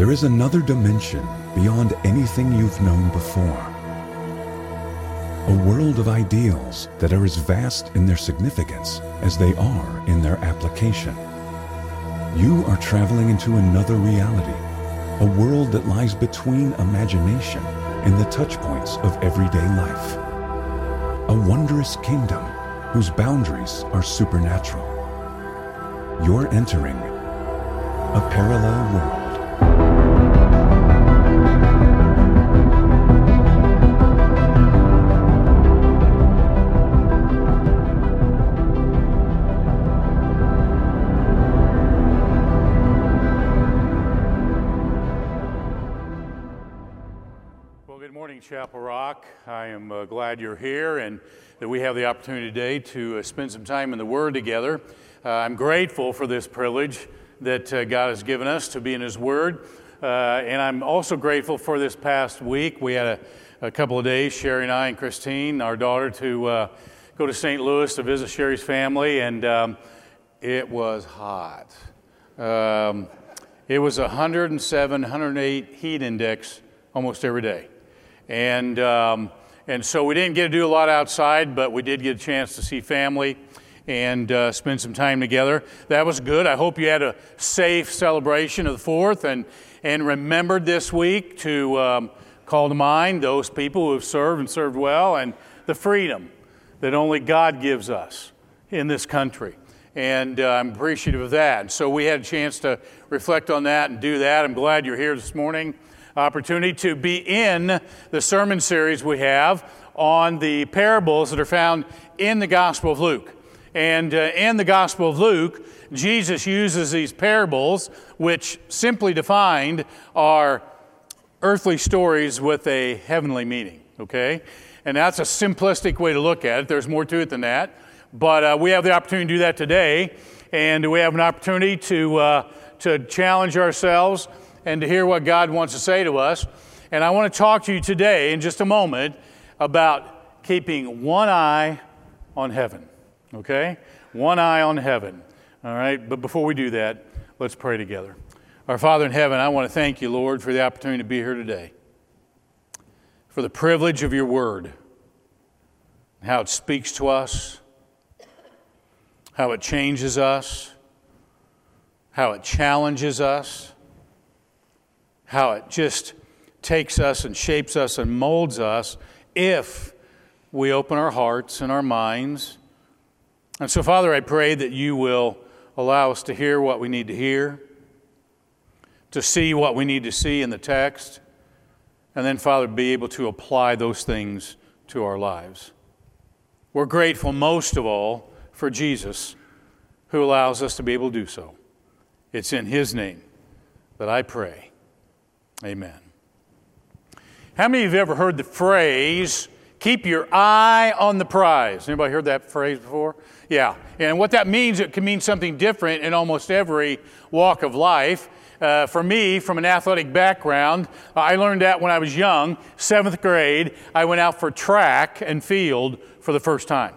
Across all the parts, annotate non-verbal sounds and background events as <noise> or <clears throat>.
There is another dimension beyond anything you've known before. A world of ideals that are as vast in their significance as they are in their application. You are traveling into another reality, a world that lies between imagination and the touchpoints of everyday life. A wondrous kingdom whose boundaries are supernatural. You're entering a parallel world. You're here and that we have the opportunity today to uh, spend some time in the Word together. Uh, I'm grateful for this privilege that uh, God has given us to be in His Word. Uh, and I'm also grateful for this past week. We had a, a couple of days, Sherry and I and Christine, our daughter, to uh, go to St. Louis to visit Sherry's family, and um, it was hot. Um, it was 107, 108 heat index almost every day. And, um, and so we didn't get to do a lot outside, but we did get a chance to see family and uh, spend some time together. That was good. I hope you had a safe celebration of the 4th and, and remembered this week to um, call to mind those people who have served and served well and the freedom that only God gives us in this country. And uh, I'm appreciative of that. So we had a chance to reflect on that and do that. I'm glad you're here this morning opportunity to be in the sermon series we have on the parables that are found in the Gospel of Luke. And uh, in the Gospel of Luke, Jesus uses these parables, which simply defined are earthly stories with a heavenly meaning, okay? And that's a simplistic way to look at it. There's more to it than that. But uh, we have the opportunity to do that today. And we have an opportunity to, uh, to challenge ourselves and to hear what God wants to say to us. And I want to talk to you today in just a moment about keeping one eye on heaven. Okay? One eye on heaven. All right? But before we do that, let's pray together. Our Father in heaven, I want to thank you, Lord, for the opportunity to be here today, for the privilege of your word, how it speaks to us, how it changes us, how it challenges us how it just takes us and shapes us and molds us if we open our hearts and our minds. And so, Father, I pray that you will allow us to hear what we need to hear, to see what we need to see in the text, and then, Father, be able to apply those things to our lives. We're grateful most of all for Jesus, who allows us to be able to do so. It's in His name that I pray. Amen. How many of you have ever heard the phrase, keep your eye on the prize? Anybody heard that phrase before? Yeah. And what that means, it can mean something different in almost every walk of life. Uh, for me, from an athletic background, I learned that when I was young, seventh grade. I went out for track and field for the first time.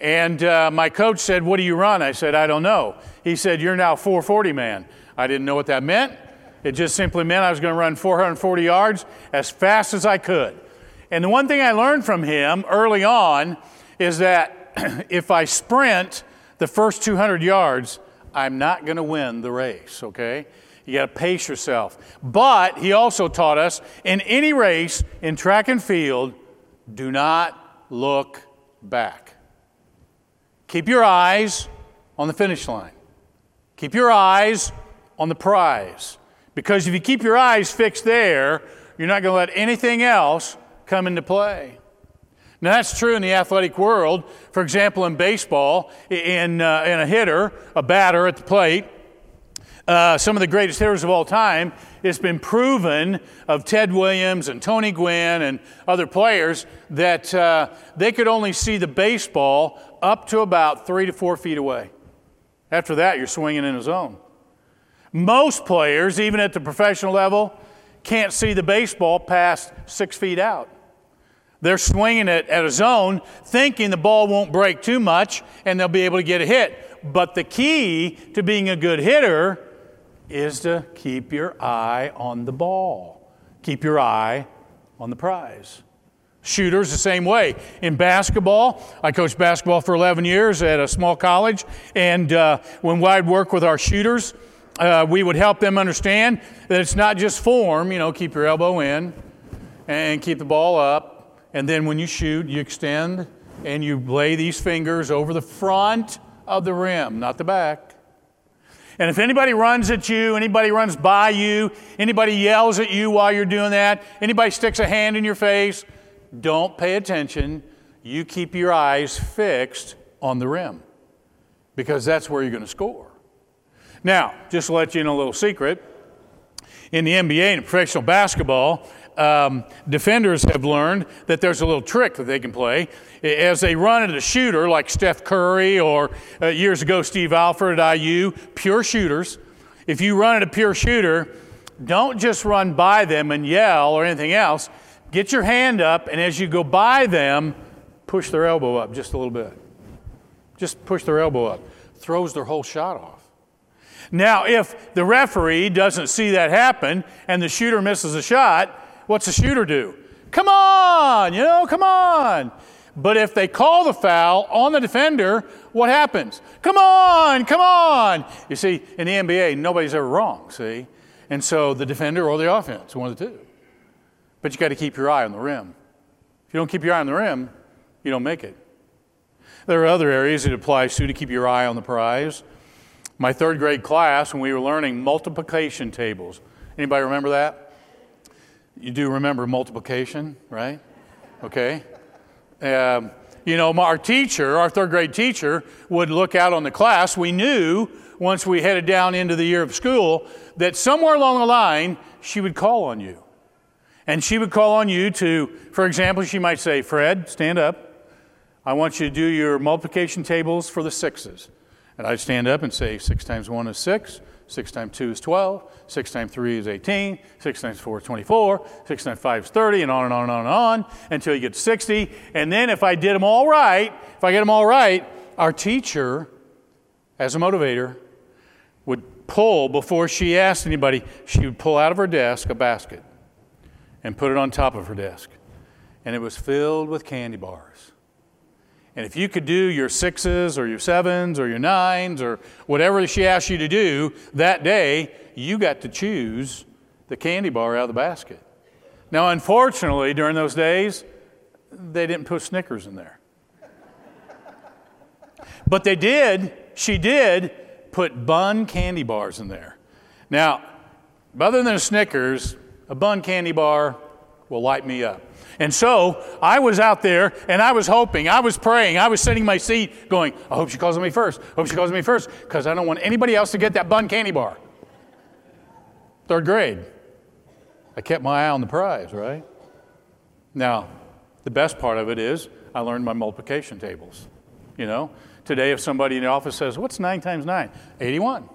And uh, my coach said, What do you run? I said, I don't know. He said, You're now 440 man. I didn't know what that meant. It just simply meant I was going to run 440 yards as fast as I could. And the one thing I learned from him early on is that <clears throat> if I sprint the first 200 yards, I'm not going to win the race, okay? You got to pace yourself. But he also taught us in any race, in track and field, do not look back. Keep your eyes on the finish line, keep your eyes on the prize. Because if you keep your eyes fixed there, you're not going to let anything else come into play. Now, that's true in the athletic world. For example, in baseball, in, uh, in a hitter, a batter at the plate, uh, some of the greatest hitters of all time, it's been proven of Ted Williams and Tony Gwynn and other players that uh, they could only see the baseball up to about three to four feet away. After that, you're swinging in a zone. Most players, even at the professional level, can't see the baseball past six feet out. They're swinging it at a zone, thinking the ball won't break too much and they'll be able to get a hit. But the key to being a good hitter is to keep your eye on the ball, keep your eye on the prize. Shooters, the same way. In basketball, I coached basketball for 11 years at a small college, and uh, when I'd work with our shooters, uh, we would help them understand that it's not just form, you know, keep your elbow in and keep the ball up, and then when you shoot, you extend and you lay these fingers over the front of the rim, not the back. And if anybody runs at you, anybody runs by you, anybody yells at you while you're doing that, anybody sticks a hand in your face, don't pay attention. You keep your eyes fixed on the rim because that's where you're going to score. Now, just to let you in a little secret, in the NBA and professional basketball, um, defenders have learned that there's a little trick that they can play. As they run at a shooter like Steph Curry or uh, years ago Steve Alford at IU, pure shooters, if you run at a pure shooter, don't just run by them and yell or anything else. Get your hand up, and as you go by them, push their elbow up just a little bit. Just push their elbow up. Throws their whole shot off. Now, if the referee doesn't see that happen and the shooter misses a shot, what's the shooter do? Come on, you know, come on. But if they call the foul on the defender, what happens? Come on, come on. You see, in the NBA, nobody's ever wrong, see? And so the defender or the offense, one of the two. But you got to keep your eye on the rim. If you don't keep your eye on the rim, you don't make it. There are other areas it applies to to keep your eye on the prize. My third grade class, when we were learning multiplication tables. Anybody remember that? You do remember multiplication, right? Okay. Um, you know, our teacher, our third grade teacher, would look out on the class. We knew once we headed down into the year of school that somewhere along the line she would call on you. And she would call on you to, for example, she might say, Fred, stand up. I want you to do your multiplication tables for the sixes. And I'd stand up and say, 6 times 1 is 6, 6 times 2 is 12, 6 times 3 is 18, 6 times 4 is 24, 6 times 5 is 30, and on and on and on and on until you get 60. And then if I did them all right, if I get them all right, our teacher, as a motivator, would pull, before she asked anybody, she would pull out of her desk a basket and put it on top of her desk. And it was filled with candy bars. And if you could do your sixes or your sevens or your nines or whatever she asked you to do that day, you got to choose the candy bar out of the basket. Now, unfortunately, during those days, they didn't put Snickers in there. But they did, she did put Bun candy bars in there. Now, other than Snickers, a Bun candy bar will light me up. And so I was out there and I was hoping, I was praying, I was sitting in my seat going, I hope she calls me first. I hope she calls me first because I don't want anybody else to get that bun candy bar. Third grade. I kept my eye on the prize, right? Now, the best part of it is I learned my multiplication tables. You know, today if somebody in the office says, What's 9 times 9? 81.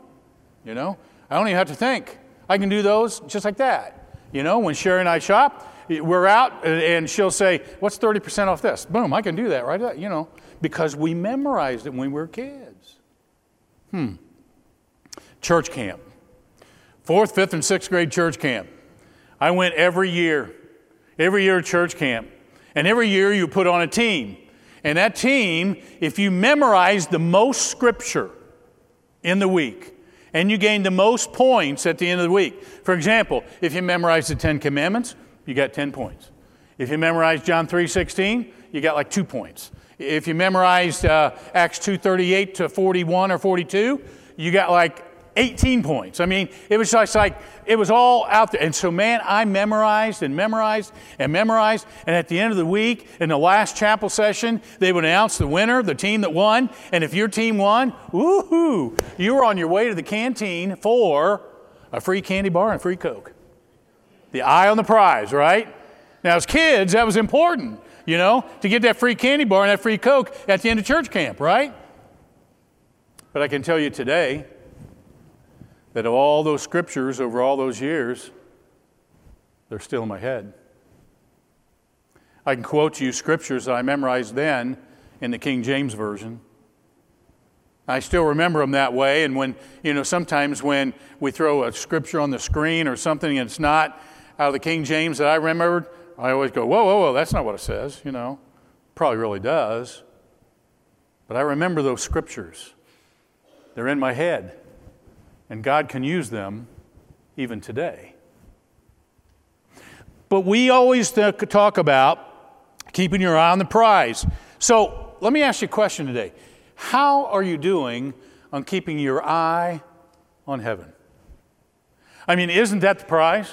You know, I don't even have to think. I can do those just like that. You know, when Sherry and I shop, we're out and she'll say, What's 30% off this? Boom, I can do that, right? You know, because we memorized it when we were kids. Hmm. Church camp. Fourth, fifth, and sixth grade church camp. I went every year, every year church camp. And every year you put on a team. And that team, if you memorize the most scripture in the week, and you gain the most points at the end of the week. For example, if you memorize the Ten Commandments, you got 10 points. If you memorized John 3.16, you got like two points. If you memorized uh, Acts 2.38 to 41 or 42, you got like 18 points. I mean, it was just like, it was all out there. And so, man, I memorized and memorized and memorized. And at the end of the week, in the last chapel session, they would announce the winner, the team that won. And if your team won, woohoo, you were on your way to the canteen for a free candy bar and free Coke. The eye on the prize, right? Now, as kids, that was important, you know, to get that free candy bar and that free Coke at the end of church camp, right? But I can tell you today that of all those scriptures over all those years, they're still in my head. I can quote to you scriptures that I memorized then in the King James Version. I still remember them that way. And when, you know, sometimes when we throw a scripture on the screen or something and it's not out of the King James that I remembered, I always go, whoa, whoa, whoa, that's not what it says, you know. Probably really does. But I remember those scriptures. They're in my head. And God can use them even today. But we always talk about keeping your eye on the prize. So let me ask you a question today. How are you doing on keeping your eye on heaven? I mean, isn't that the prize?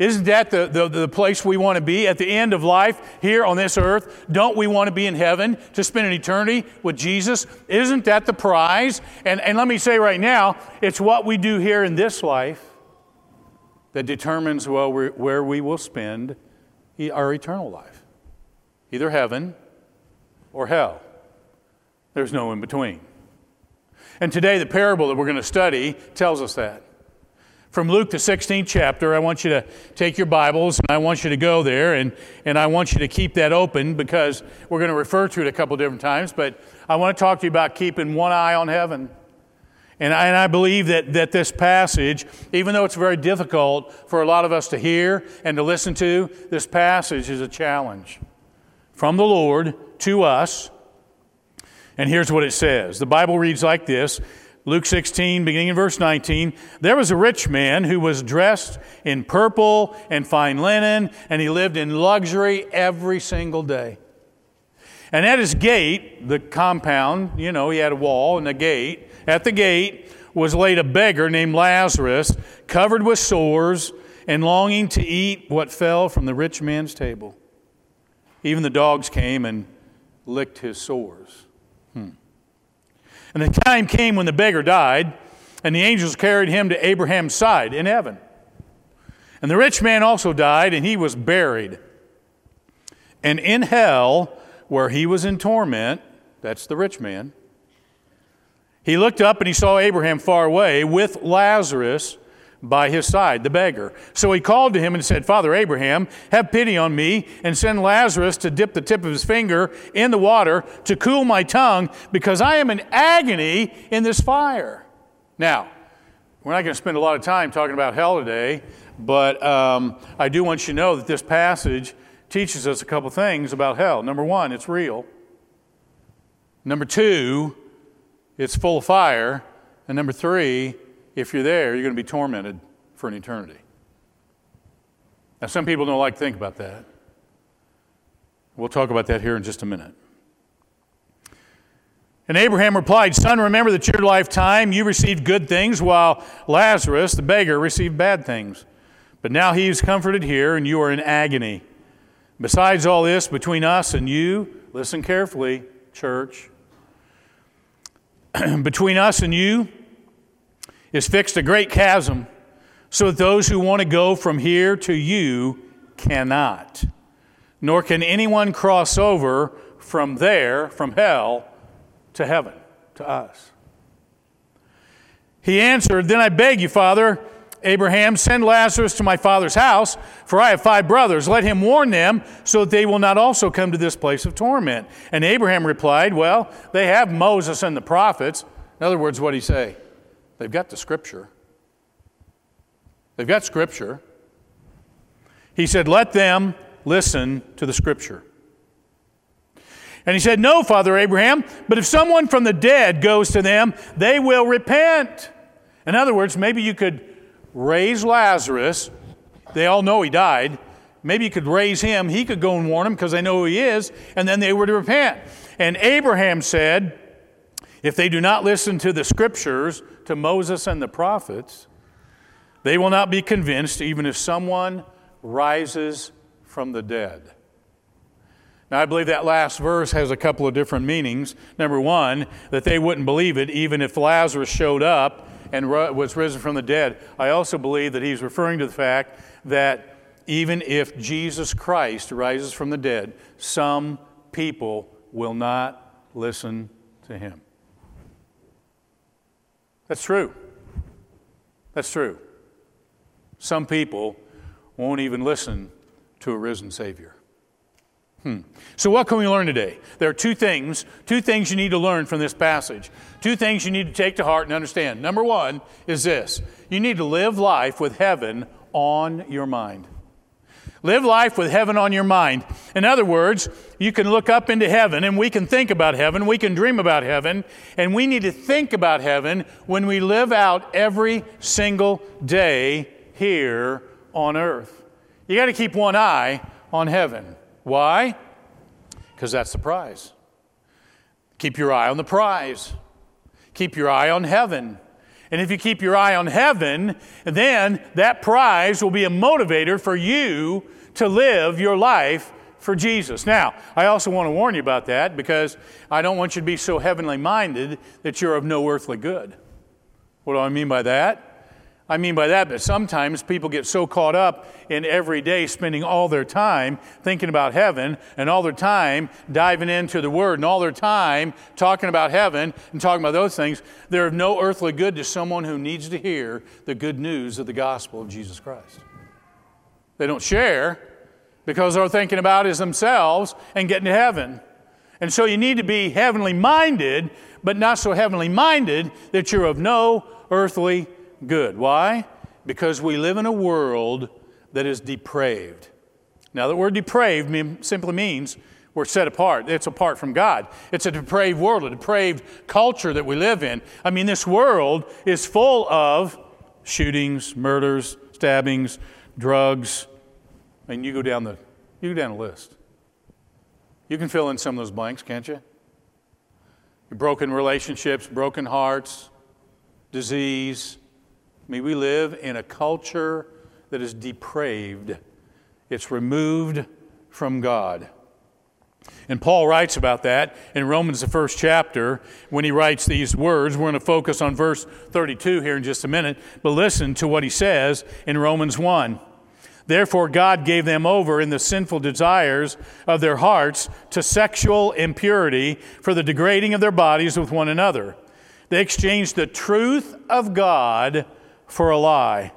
Isn't that the, the, the, place we want to be at the end of life here on this earth? Don't we want to be in heaven to spend an eternity with Jesus? Isn't that the prize? And, and let me say right now, it's what we do here in this life that determines well, where we will spend our eternal life either heaven or hell. There's no in between. And today, the parable that we're going to study tells us that. From Luke, the 16th chapter, I want you to take your Bibles and I want you to go there and, and I want you to keep that open because we're going to refer to it a couple different times. But I want to talk to you about keeping one eye on heaven. And I, and I believe that, that this passage, even though it's very difficult for a lot of us to hear and to listen to, this passage is a challenge from the Lord to us. And here's what it says the Bible reads like this Luke 16, beginning in verse 19. There was a rich man who was dressed in purple and fine linen, and he lived in luxury every single day. And at his gate, the compound, you know, he had a wall and a gate. At the gate was laid a beggar named Lazarus, covered with sores and longing to eat what fell from the rich man's table. Even the dogs came and licked his sores. Hmm. And the time came when the beggar died, and the angels carried him to Abraham's side in heaven. And the rich man also died, and he was buried. And in hell, where he was in torment, that's the rich man, he looked up and he saw Abraham far away with Lazarus by his side, the beggar. So he called to him and said, Father Abraham, have pity on me and send Lazarus to dip the tip of his finger in the water to cool my tongue because I am in agony in this fire. Now, we're not going to spend a lot of time talking about hell today, but um, I do want you to know that this passage teaches us a couple things about hell. Number one, it's real. Number two, it's full of fire. And number three, if you're there, you're going to be tormented for an eternity. Now, some people don't like to think about that. We'll talk about that here in just a minute. And Abraham replied, Son, remember that your lifetime you received good things, while Lazarus, the beggar, received bad things. But now he is comforted here, and you are in agony. Besides all this, between us and you, listen carefully, church. <clears throat> between us and you, is fixed a great chasm so that those who want to go from here to you cannot. Nor can anyone cross over from there, from hell, to heaven, to us. He answered, Then I beg you, Father, Abraham, send Lazarus to my father's house, for I have five brothers. Let him warn them so that they will not also come to this place of torment. And Abraham replied, Well, they have Moses and the prophets. In other words, what did he say? They've got the scripture. They've got scripture. He said, Let them listen to the scripture. And he said, No, Father Abraham, but if someone from the dead goes to them, they will repent. In other words, maybe you could raise Lazarus. They all know he died. Maybe you could raise him. He could go and warn them because they know who he is, and then they were to repent. And Abraham said, If they do not listen to the scriptures, to Moses and the prophets, they will not be convinced even if someone rises from the dead. Now, I believe that last verse has a couple of different meanings. Number one, that they wouldn't believe it even if Lazarus showed up and was risen from the dead. I also believe that he's referring to the fact that even if Jesus Christ rises from the dead, some people will not listen to him. That's true. That's true. Some people won't even listen to a risen Savior. Hmm. So, what can we learn today? There are two things, two things you need to learn from this passage. Two things you need to take to heart and understand. Number one is this you need to live life with heaven on your mind. Live life with heaven on your mind. In other words, you can look up into heaven and we can think about heaven, we can dream about heaven, and we need to think about heaven when we live out every single day here on earth. You got to keep one eye on heaven. Why? Because that's the prize. Keep your eye on the prize. Keep your eye on heaven. And if you keep your eye on heaven, then that prize will be a motivator for you to live your life for Jesus. Now, I also want to warn you about that because I don't want you to be so heavenly minded that you're of no earthly good. What do I mean by that? I mean by that that sometimes people get so caught up in every day spending all their time thinking about heaven and all their time diving into the Word and all their time talking about heaven and talking about those things, they're of no earthly good to someone who needs to hear the good news of the gospel of Jesus Christ. They don't share because they're thinking about is themselves and getting to heaven. And so you need to be heavenly minded, but not so heavenly minded that you're of no earthly good. Why? Because we live in a world that is depraved. Now, the word depraved simply means we're set apart. It's apart from God. It's a depraved world, a depraved culture that we live in. I mean, this world is full of shootings, murders, stabbings, drugs. I mean, you go down the you go down the list. You can fill in some of those blanks, can't you? Broken relationships, broken hearts, disease, Mean, we live in a culture that is depraved, it's removed from God. And Paul writes about that in Romans, the first chapter, when he writes these words. We're going to focus on verse 32 here in just a minute, but listen to what he says in Romans 1. Therefore, God gave them over in the sinful desires of their hearts to sexual impurity for the degrading of their bodies with one another. They exchanged the truth of God for a lie.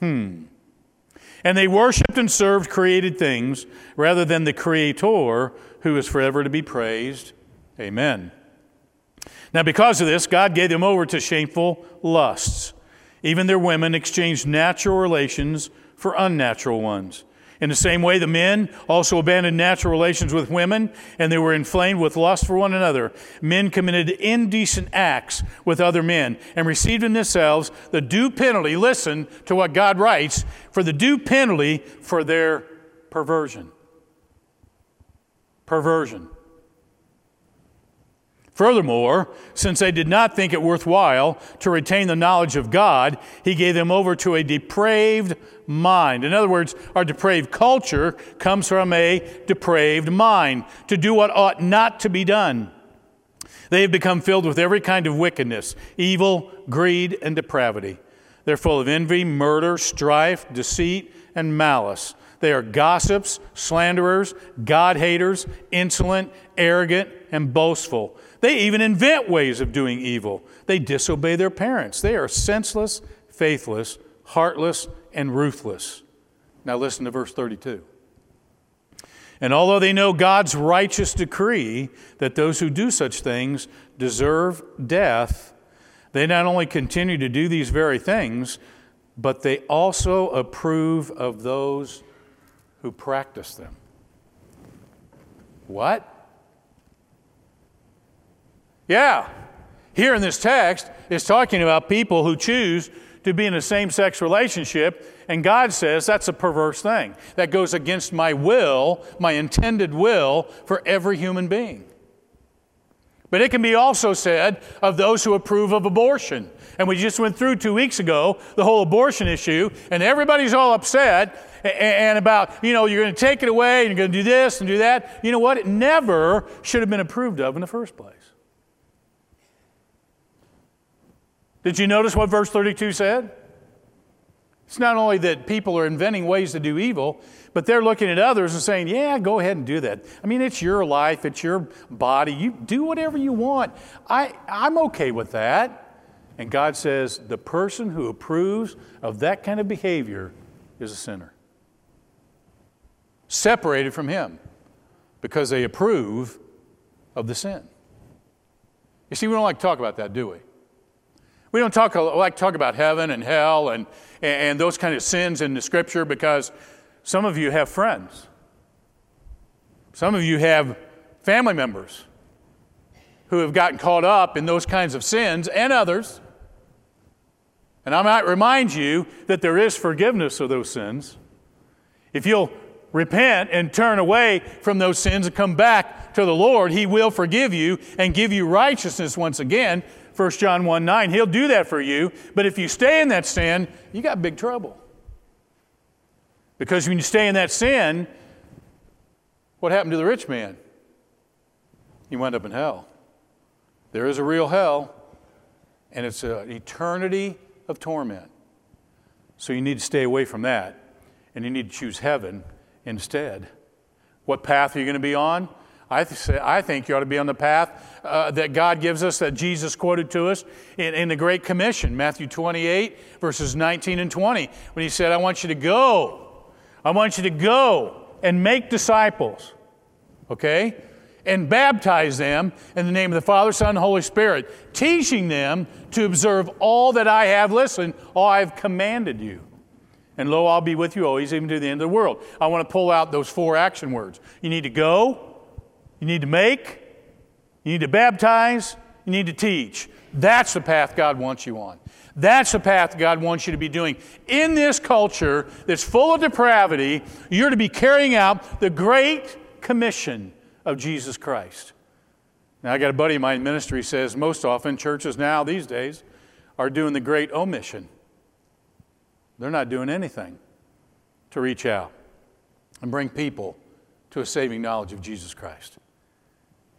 Hmm. And they worshiped and served created things rather than the Creator who is forever to be praised. Amen. Now, because of this, God gave them over to shameful lusts. Even their women exchanged natural relations for unnatural ones. In the same way, the men also abandoned natural relations with women, and they were inflamed with lust for one another. Men committed indecent acts with other men and received in themselves the due penalty. Listen to what God writes for the due penalty for their perversion. Perversion. Furthermore, since they did not think it worthwhile to retain the knowledge of God, he gave them over to a depraved mind. In other words, our depraved culture comes from a depraved mind to do what ought not to be done. They have become filled with every kind of wickedness, evil, greed, and depravity. They're full of envy, murder, strife, deceit, and malice. They are gossips, slanderers, God haters, insolent, arrogant, and boastful. They even invent ways of doing evil. They disobey their parents. They are senseless, faithless, heartless, and ruthless. Now listen to verse 32. And although they know God's righteous decree that those who do such things deserve death, they not only continue to do these very things, but they also approve of those who practice them. What? Yeah. Here in this text, it's talking about people who choose to be in a same sex relationship, and God says that's a perverse thing. That goes against my will, my intended will for every human being. But it can be also said of those who approve of abortion. And we just went through two weeks ago the whole abortion issue, and everybody's all upset and about, you know, you're going to take it away and you're going to do this and do that. You know what? It never should have been approved of in the first place. Did you notice what verse 32 said? It's not only that people are inventing ways to do evil, but they're looking at others and saying, Yeah, go ahead and do that. I mean, it's your life, it's your body. You do whatever you want. I, I'm okay with that. And God says, The person who approves of that kind of behavior is a sinner, separated from Him. because they approve of the sin. You see, we don't like to talk about that, do we? We don't talk, like talk about heaven and hell and, and those kind of sins in the scripture because some of you have friends. Some of you have family members who have gotten caught up in those kinds of sins and others. And I might remind you that there is forgiveness of those sins. If you'll repent and turn away from those sins and come back to the Lord, He will forgive you and give you righteousness once again. 1 John 1 9, He'll do that for you. But if you stay in that sin, you got big trouble. Because when you stay in that sin, what happened to the rich man? He wound up in hell. There is a real hell, and it's an eternity of torment. So you need to stay away from that, and you need to choose heaven instead. What path are you going to be on? I, th- I think you ought to be on the path uh, that God gives us, that Jesus quoted to us in, in the Great Commission, Matthew 28, verses 19 and 20, when he said, I want you to go. I want you to go and make disciples. Okay? And baptize them in the name of the Father, Son, and Holy Spirit, teaching them to observe all that I have, listen, all I have commanded you. And lo, I'll be with you always, even to the end of the world. I want to pull out those four action words. You need to go, you need to make, you need to baptize, you need to teach. That's the path God wants you on. That's the path God wants you to be doing. In this culture that's full of depravity, you're to be carrying out the great commission of Jesus Christ. Now, I got a buddy of mine in ministry says most often churches now these days are doing the great omission. They're not doing anything to reach out and bring people to a saving knowledge of Jesus Christ.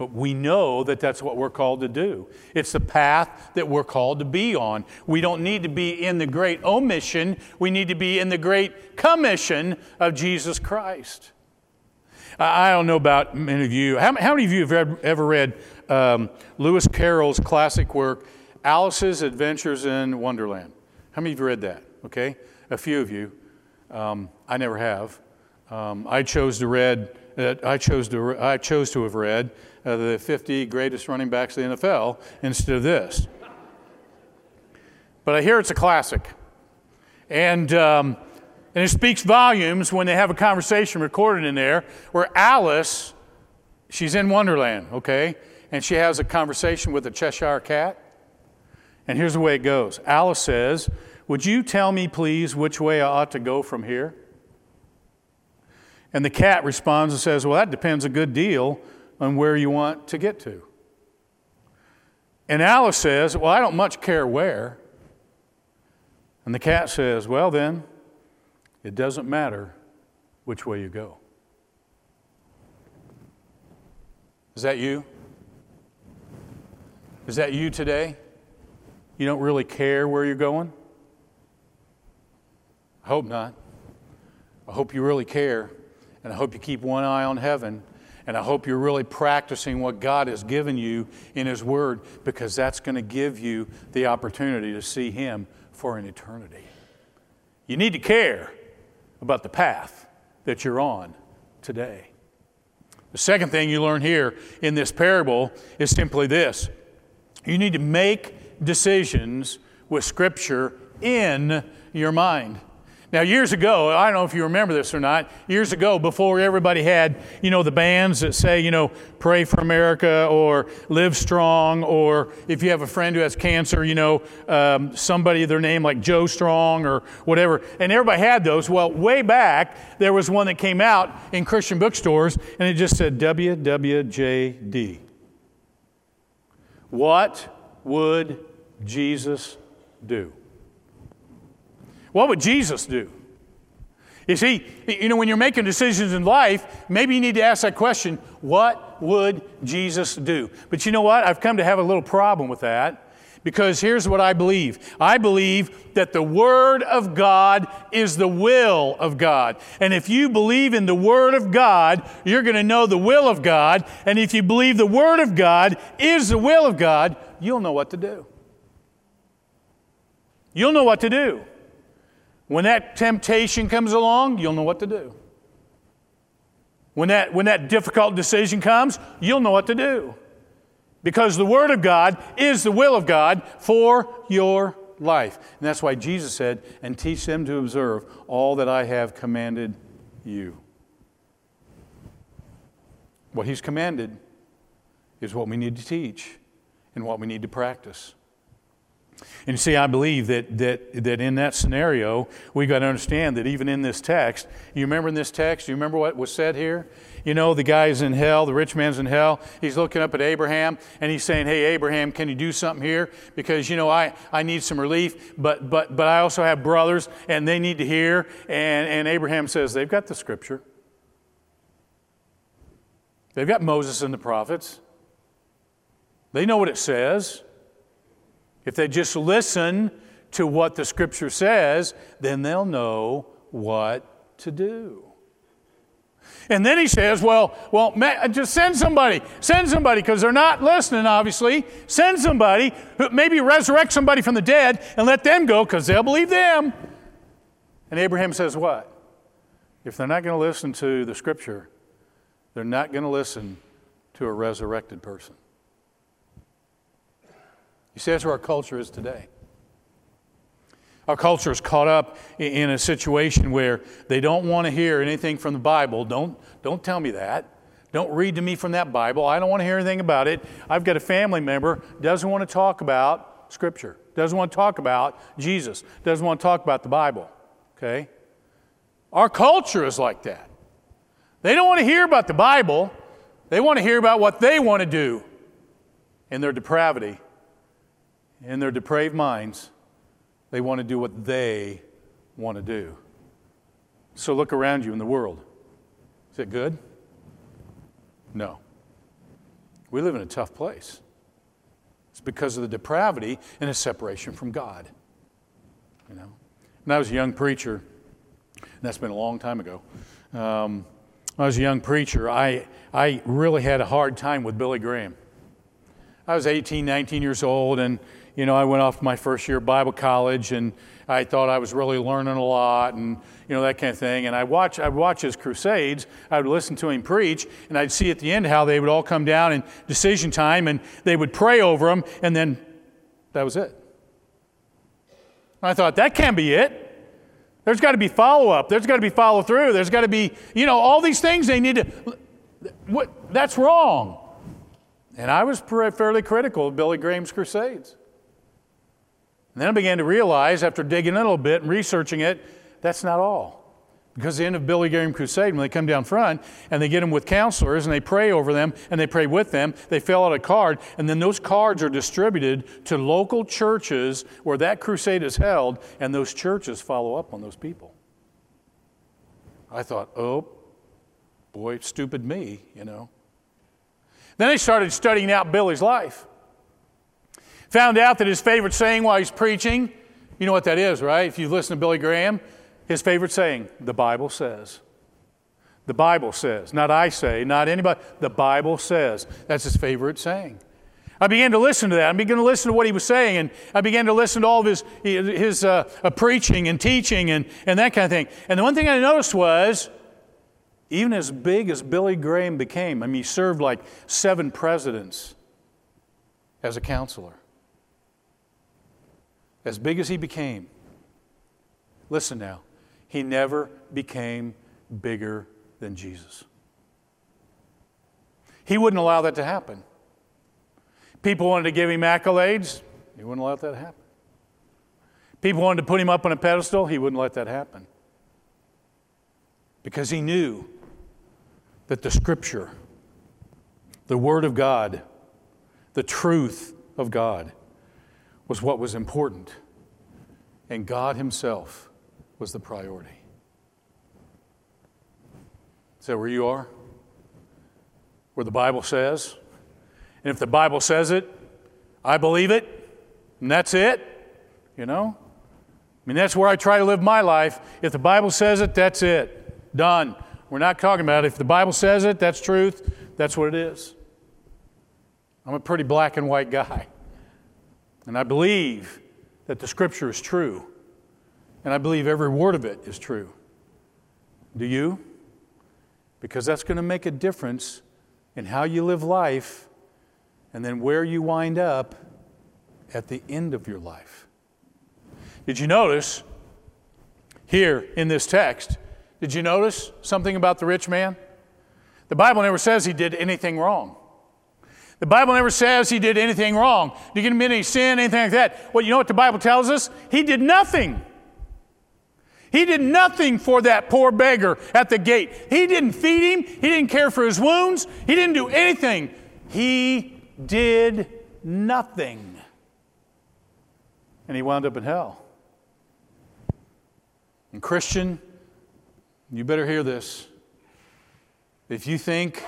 But we know that that's what we're called to do. It's the path that we're called to be on. We don't need to be in the great omission, we need to be in the great commission of Jesus Christ. I don't know about many of you. How, many of you have ever read um, Lewis Carroll's classic work, Alice's Adventures in Wonderland? How many of you read that? Okay, a few of you. Um, I never have. Um, I chose to read. Uh, I chose to. I chose to have read uh, the 50 greatest running backs of the NFL instead of this. But I hear it's a classic, and um, and it speaks volumes when they have a conversation recorded in there where Alice, she's in Wonderland, okay? And she has a conversation with a Cheshire cat. And here's the way it goes Alice says, Would you tell me, please, which way I ought to go from here? And the cat responds and says, Well, that depends a good deal on where you want to get to. And Alice says, Well, I don't much care where. And the cat says, Well, then, it doesn't matter which way you go. Is that you? Is that you today? You don't really care where you're going? I hope not. I hope you really care, and I hope you keep one eye on heaven, and I hope you're really practicing what God has given you in His Word because that's going to give you the opportunity to see Him for an eternity. You need to care about the path that you're on today. The second thing you learn here in this parable is simply this you need to make decisions with Scripture in your mind. Now, years ago, I don't know if you remember this or not, years ago, before everybody had, you know, the bands that say, you know, pray for America or live strong, or if you have a friend who has cancer, you know, um, somebody, their name like Joe Strong or whatever. And everybody had those. Well, way back, there was one that came out in Christian bookstores, and it just said WWJD. What would Jesus do? What would Jesus do? You see, you know, when you're making decisions in life, maybe you need to ask that question what would Jesus do? But you know what? I've come to have a little problem with that because here's what I believe I believe that the Word of God is the will of God. And if you believe in the Word of God, you're going to know the will of God. And if you believe the Word of God is the will of God, you'll know what to do. You'll know what to do. When that temptation comes along, you'll know what to do. When that, when that difficult decision comes, you'll know what to do. Because the Word of God is the will of God for your life. And that's why Jesus said, and teach them to observe all that I have commanded you. What He's commanded is what we need to teach and what we need to practice. And you see, I believe that, that, that in that scenario, we've got to understand that even in this text, you remember in this text, you remember what was said here? You know, the guy's in hell, the rich man's in hell. He's looking up at Abraham and he's saying, Hey, Abraham, can you do something here? Because, you know, I, I need some relief, but, but, but I also have brothers and they need to hear. And, and Abraham says, They've got the scripture, they've got Moses and the prophets, they know what it says. If they just listen to what the scripture says, then they'll know what to do. And then he says, well, well, just send somebody. Send somebody because they're not listening, obviously. Send somebody, maybe resurrect somebody from the dead and let them go because they'll believe them. And Abraham says, what? If they're not going to listen to the scripture, they're not going to listen to a resurrected person. You see, that's where our culture is today. Our culture is caught up in a situation where they don't want to hear anything from the Bible. Don't, don't tell me that. Don't read to me from that Bible. I don't want to hear anything about it. I've got a family member doesn't want to talk about Scripture, doesn't want to talk about Jesus, doesn't want to talk about the Bible. Okay? Our culture is like that. They don't want to hear about the Bible. They want to hear about what they want to do in their depravity in their depraved minds, they want to do what they want to do. So look around you in the world. Is it good? No. We live in a tough place. It's because of the depravity and the separation from God. You know, when I was a young preacher, and that's been a long time ago. Um, I was a young preacher, I, I really had a hard time with Billy Graham. I was 18, 19 years old, and you know, I went off my first year of Bible college and I thought I was really learning a lot and, you know, that kind of thing. And I watch, I'd watch his crusades. I would listen to him preach and I'd see at the end how they would all come down in decision time and they would pray over them and then that was it. I thought, that can't be it. There's got to be follow up. There's got to be follow through. There's got to be, you know, all these things they need to. What, that's wrong. And I was fairly critical of Billy Graham's crusades. And then I began to realize, after digging in a little bit and researching it, that's not all. Because the end of Billy Graham Crusade, when they come down front and they get them with counselors and they pray over them and they pray with them, they fill out a card, and then those cards are distributed to local churches where that crusade is held, and those churches follow up on those people. I thought, oh, boy, stupid me, you know. Then I started studying out Billy's life. Found out that his favorite saying while he's preaching, you know what that is, right? If you listen to Billy Graham, his favorite saying, the Bible says. The Bible says, not I say, not anybody, the Bible says. That's his favorite saying. I began to listen to that. I began to listen to what he was saying, and I began to listen to all of his, his uh, uh, preaching and teaching and, and that kind of thing. And the one thing I noticed was, even as big as Billy Graham became, I mean, he served like seven presidents as a counselor as big as he became, listen now, he never became bigger than Jesus. He wouldn't allow that to happen. People wanted to give him accolades, he wouldn't let that happen. People wanted to put him up on a pedestal, he wouldn't let that happen. Because he knew that the Scripture, the Word of God, the truth of God, was what was important, and God Himself was the priority. Is that where you are? Where the Bible says? And if the Bible says it, I believe it, and that's it, you know? I mean, that's where I try to live my life. If the Bible says it, that's it. Done. We're not talking about it. If the Bible says it, that's truth. That's what it is. I'm a pretty black and white guy. And I believe that the scripture is true. And I believe every word of it is true. Do you? because that's going to make a difference in how you live life and then where you wind up at the end of your life. Did you notice here in this text? Did you notice something about the rich man? The Bible never says he did anything wrong. The Bible never says he did anything wrong. Did he commit any sin, anything like that? Well, you know what the Bible tells us? He did nothing. He did nothing for that poor beggar at the gate. He didn't feed him. He didn't care for his wounds. He didn't do anything. He did nothing. And he wound up in hell. And, Christian, you better hear this. If you think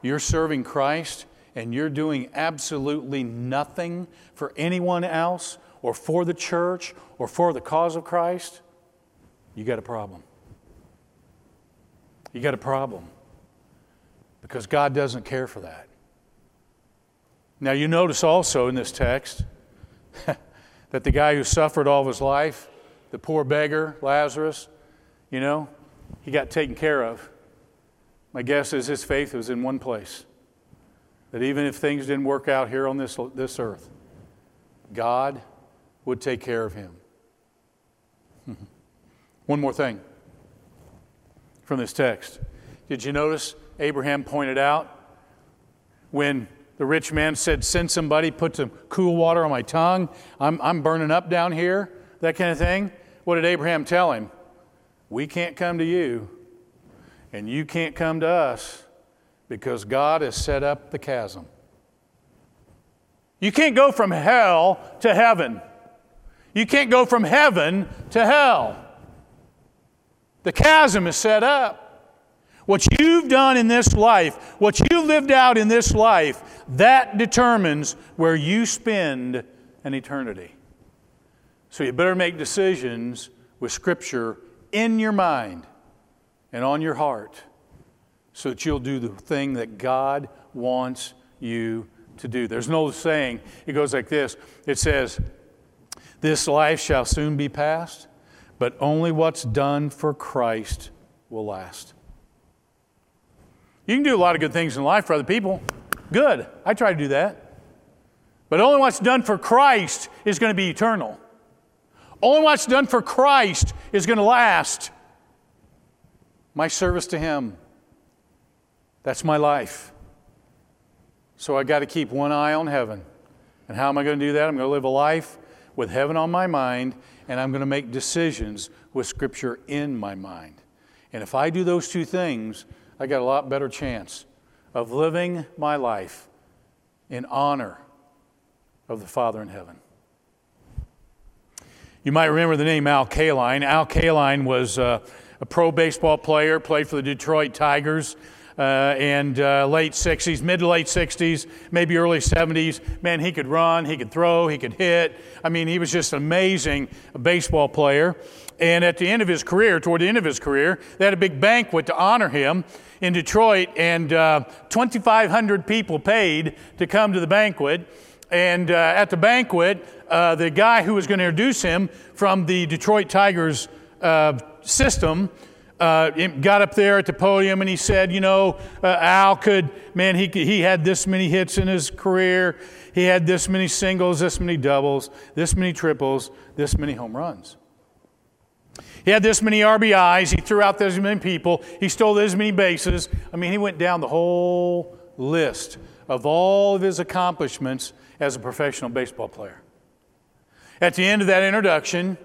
you're serving Christ and you're doing absolutely nothing for anyone else or for the church or for the cause of Christ, you got a problem. You got a problem. Because God doesn't care for that. Now, you notice also in this text <laughs> that the guy who suffered all of his life, the poor beggar, Lazarus, you know, he got taken care of. My guess is his faith was in one place that even if things didn't work out here on this, this earth, God would take care of him. <laughs> one more thing from this text. Did you notice Abraham pointed out when the rich man said, Send somebody, put some cool water on my tongue. I'm, I'm burning up down here, that kind of thing. What did Abraham tell him? We can't come to you, and you can't come to us because God has set up the chasm. You can't go from hell to heaven. You can't go from heaven to hell. The chasm is set up. What you've done in this life, what you've lived out in this life, that determines where you spend an eternity. So you better make decisions with Scripture in your mind and on your heart so that you'll do the thing that God wants you to do. There's old saying, it goes like this it says, This life shall soon be past, but only what's done for Christ will last. You can do a lot of good things in life for other people. Good. I try to do that. But only what's done for Christ is going to be eternal. Only what's done for Christ is going to last. My service to Him. That's my life. So I got to keep one eye on heaven. And how am I going to do that? I'm going to live a life with heaven on my mind, and I'm going to make decisions with Scripture in my mind. And if I do those two things, I got a lot better chance of living my life in honor of the Father in heaven. You might remember the name Al Kaline. Al Kaline was uh, a pro baseball player, played for the Detroit Tigers. Uh, and uh, late 60s, mid late 60s, maybe early 70s. Man, he could run, he could throw, he could hit. I mean, he was just an amazing baseball player. And at the end of his career, toward the end of his career, they had a big banquet to honor him in Detroit, and uh, 2,500 people paid to come to the banquet. And uh, at the banquet, uh, the guy who was going to introduce him from the Detroit Tigers uh, system uh, got up there at the podium and he said, You know, uh, Al could, man, he, he had this many hits in his career. He had this many singles, this many doubles, this many triples, this many home runs. He had this many RBIs. He threw out this many people. He stole this many bases. I mean, he went down the whole list of all of his accomplishments as a professional baseball player. At the end of that introduction,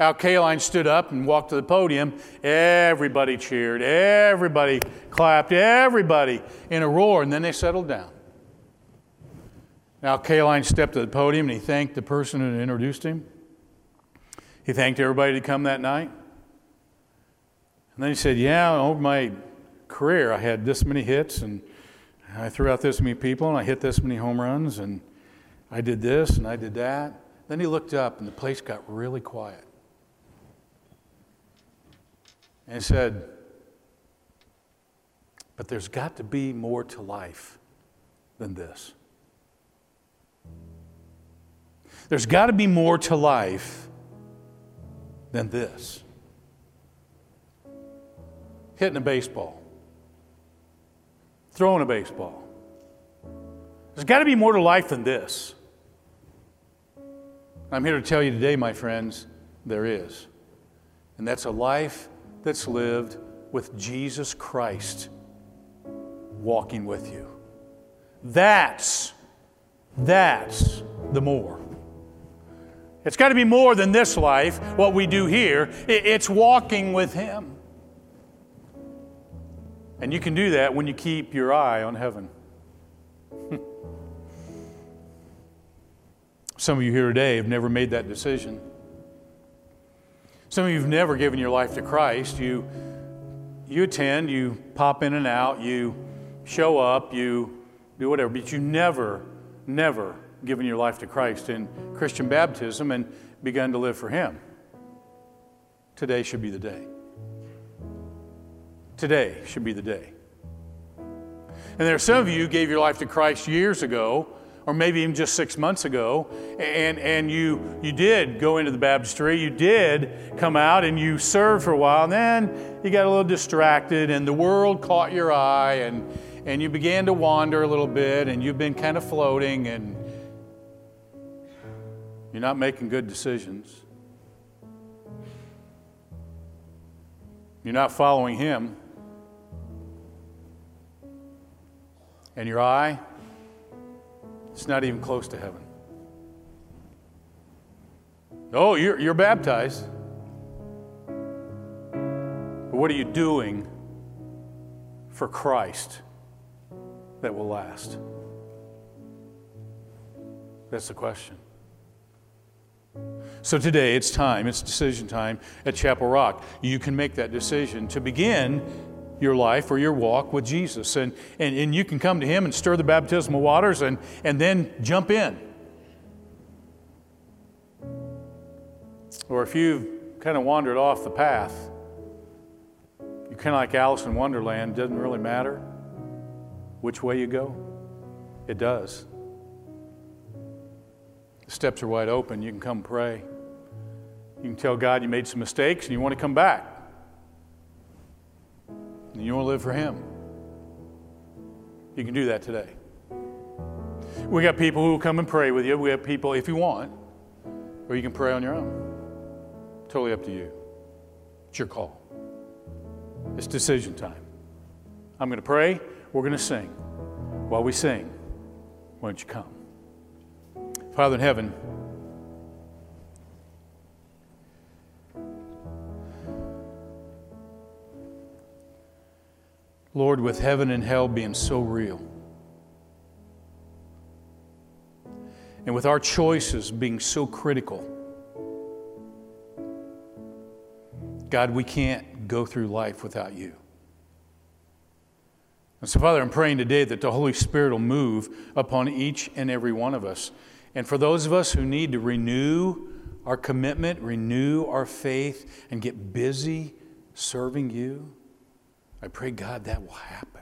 Al Kaline stood up and walked to the podium. Everybody cheered. Everybody clapped. Everybody in a roar, and then they settled down. Al Kaline stepped to the podium and he thanked the person who introduced him. He thanked everybody to come that night. And then he said, Yeah, over my career, I had this many hits, and I threw out this many people, and I hit this many home runs, and I did this, and I did that. Then he looked up, and the place got really quiet. And he said, But there's got to be more to life than this. There's got to be more to life than this. Hitting a baseball, throwing a baseball. There's got to be more to life than this. I'm here to tell you today, my friends, there is. And that's a life that's lived with Jesus Christ walking with you. That's, that's the more. It's got to be more than this life, what we do here. It's walking with Him. And you can do that when you keep your eye on heaven. <laughs> Some of you here today have never made that decision. Some of you have never given your life to Christ. You, you attend, you pop in and out, you show up, you do whatever, but you never, never given your life to Christ in Christian baptism and begun to live for Him. Today should be the day. Today should be the day. And there are some of you who gave your life to Christ years ago, or maybe even just six months ago, and, and you, you did go into the baptistry, you did come out and you served for a while, and then you got a little distracted, and the world caught your eye, and, and you began to wander a little bit, and you've been kind of floating, and you're not making good decisions. You're not following Him. And your eye, it's not even close to heaven. Oh, you're, you're baptized. But what are you doing for Christ that will last? That's the question. So today it's time, it's decision time at Chapel Rock. You can make that decision to begin your life or your walk with Jesus. And, and, and you can come to Him and stir the baptismal waters and, and then jump in. Or if you've kind of wandered off the path, you're kind of like Alice in Wonderland, it doesn't really matter which way you go. It does. The steps are wide open. You can come pray. You can tell God you made some mistakes and you want to come back. And you want to live for Him. You can do that today. We got people who will come and pray with you. We have people, if you want, or you can pray on your own. Totally up to you. It's your call. It's decision time. I'm going to pray. We're going to sing. While we sing, why don't you come? Father in heaven, Lord, with heaven and hell being so real, and with our choices being so critical, God, we can't go through life without you. And so, Father, I'm praying today that the Holy Spirit will move upon each and every one of us. And for those of us who need to renew our commitment, renew our faith, and get busy serving you, I pray, God, that will happen.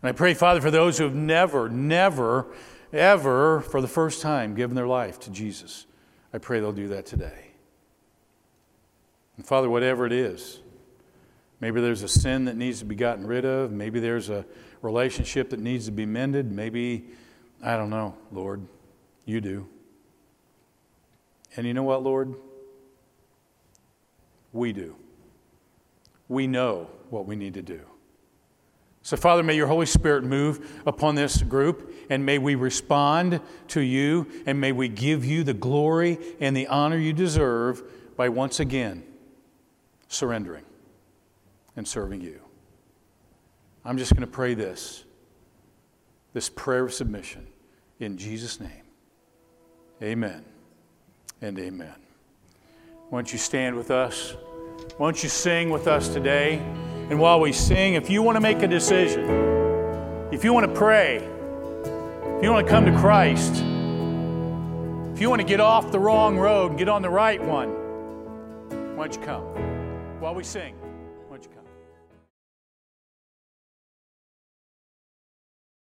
And I pray, Father, for those who have never, never, ever, for the first time, given their life to Jesus, I pray they'll do that today. And Father, whatever it is, maybe there's a sin that needs to be gotten rid of, maybe there's a relationship that needs to be mended, maybe I don't know, Lord. You do. And you know what, Lord? We do. We know what we need to do. So, Father, may your Holy Spirit move upon this group, and may we respond to you, and may we give you the glory and the honor you deserve by once again surrendering and serving you. I'm just going to pray this this prayer of submission in Jesus' name. Amen and amen. Why don't you stand with us? Why don't you sing with us today? And while we sing, if you want to make a decision, if you want to pray, if you want to come to Christ, if you want to get off the wrong road and get on the right one, why don't you come while we sing?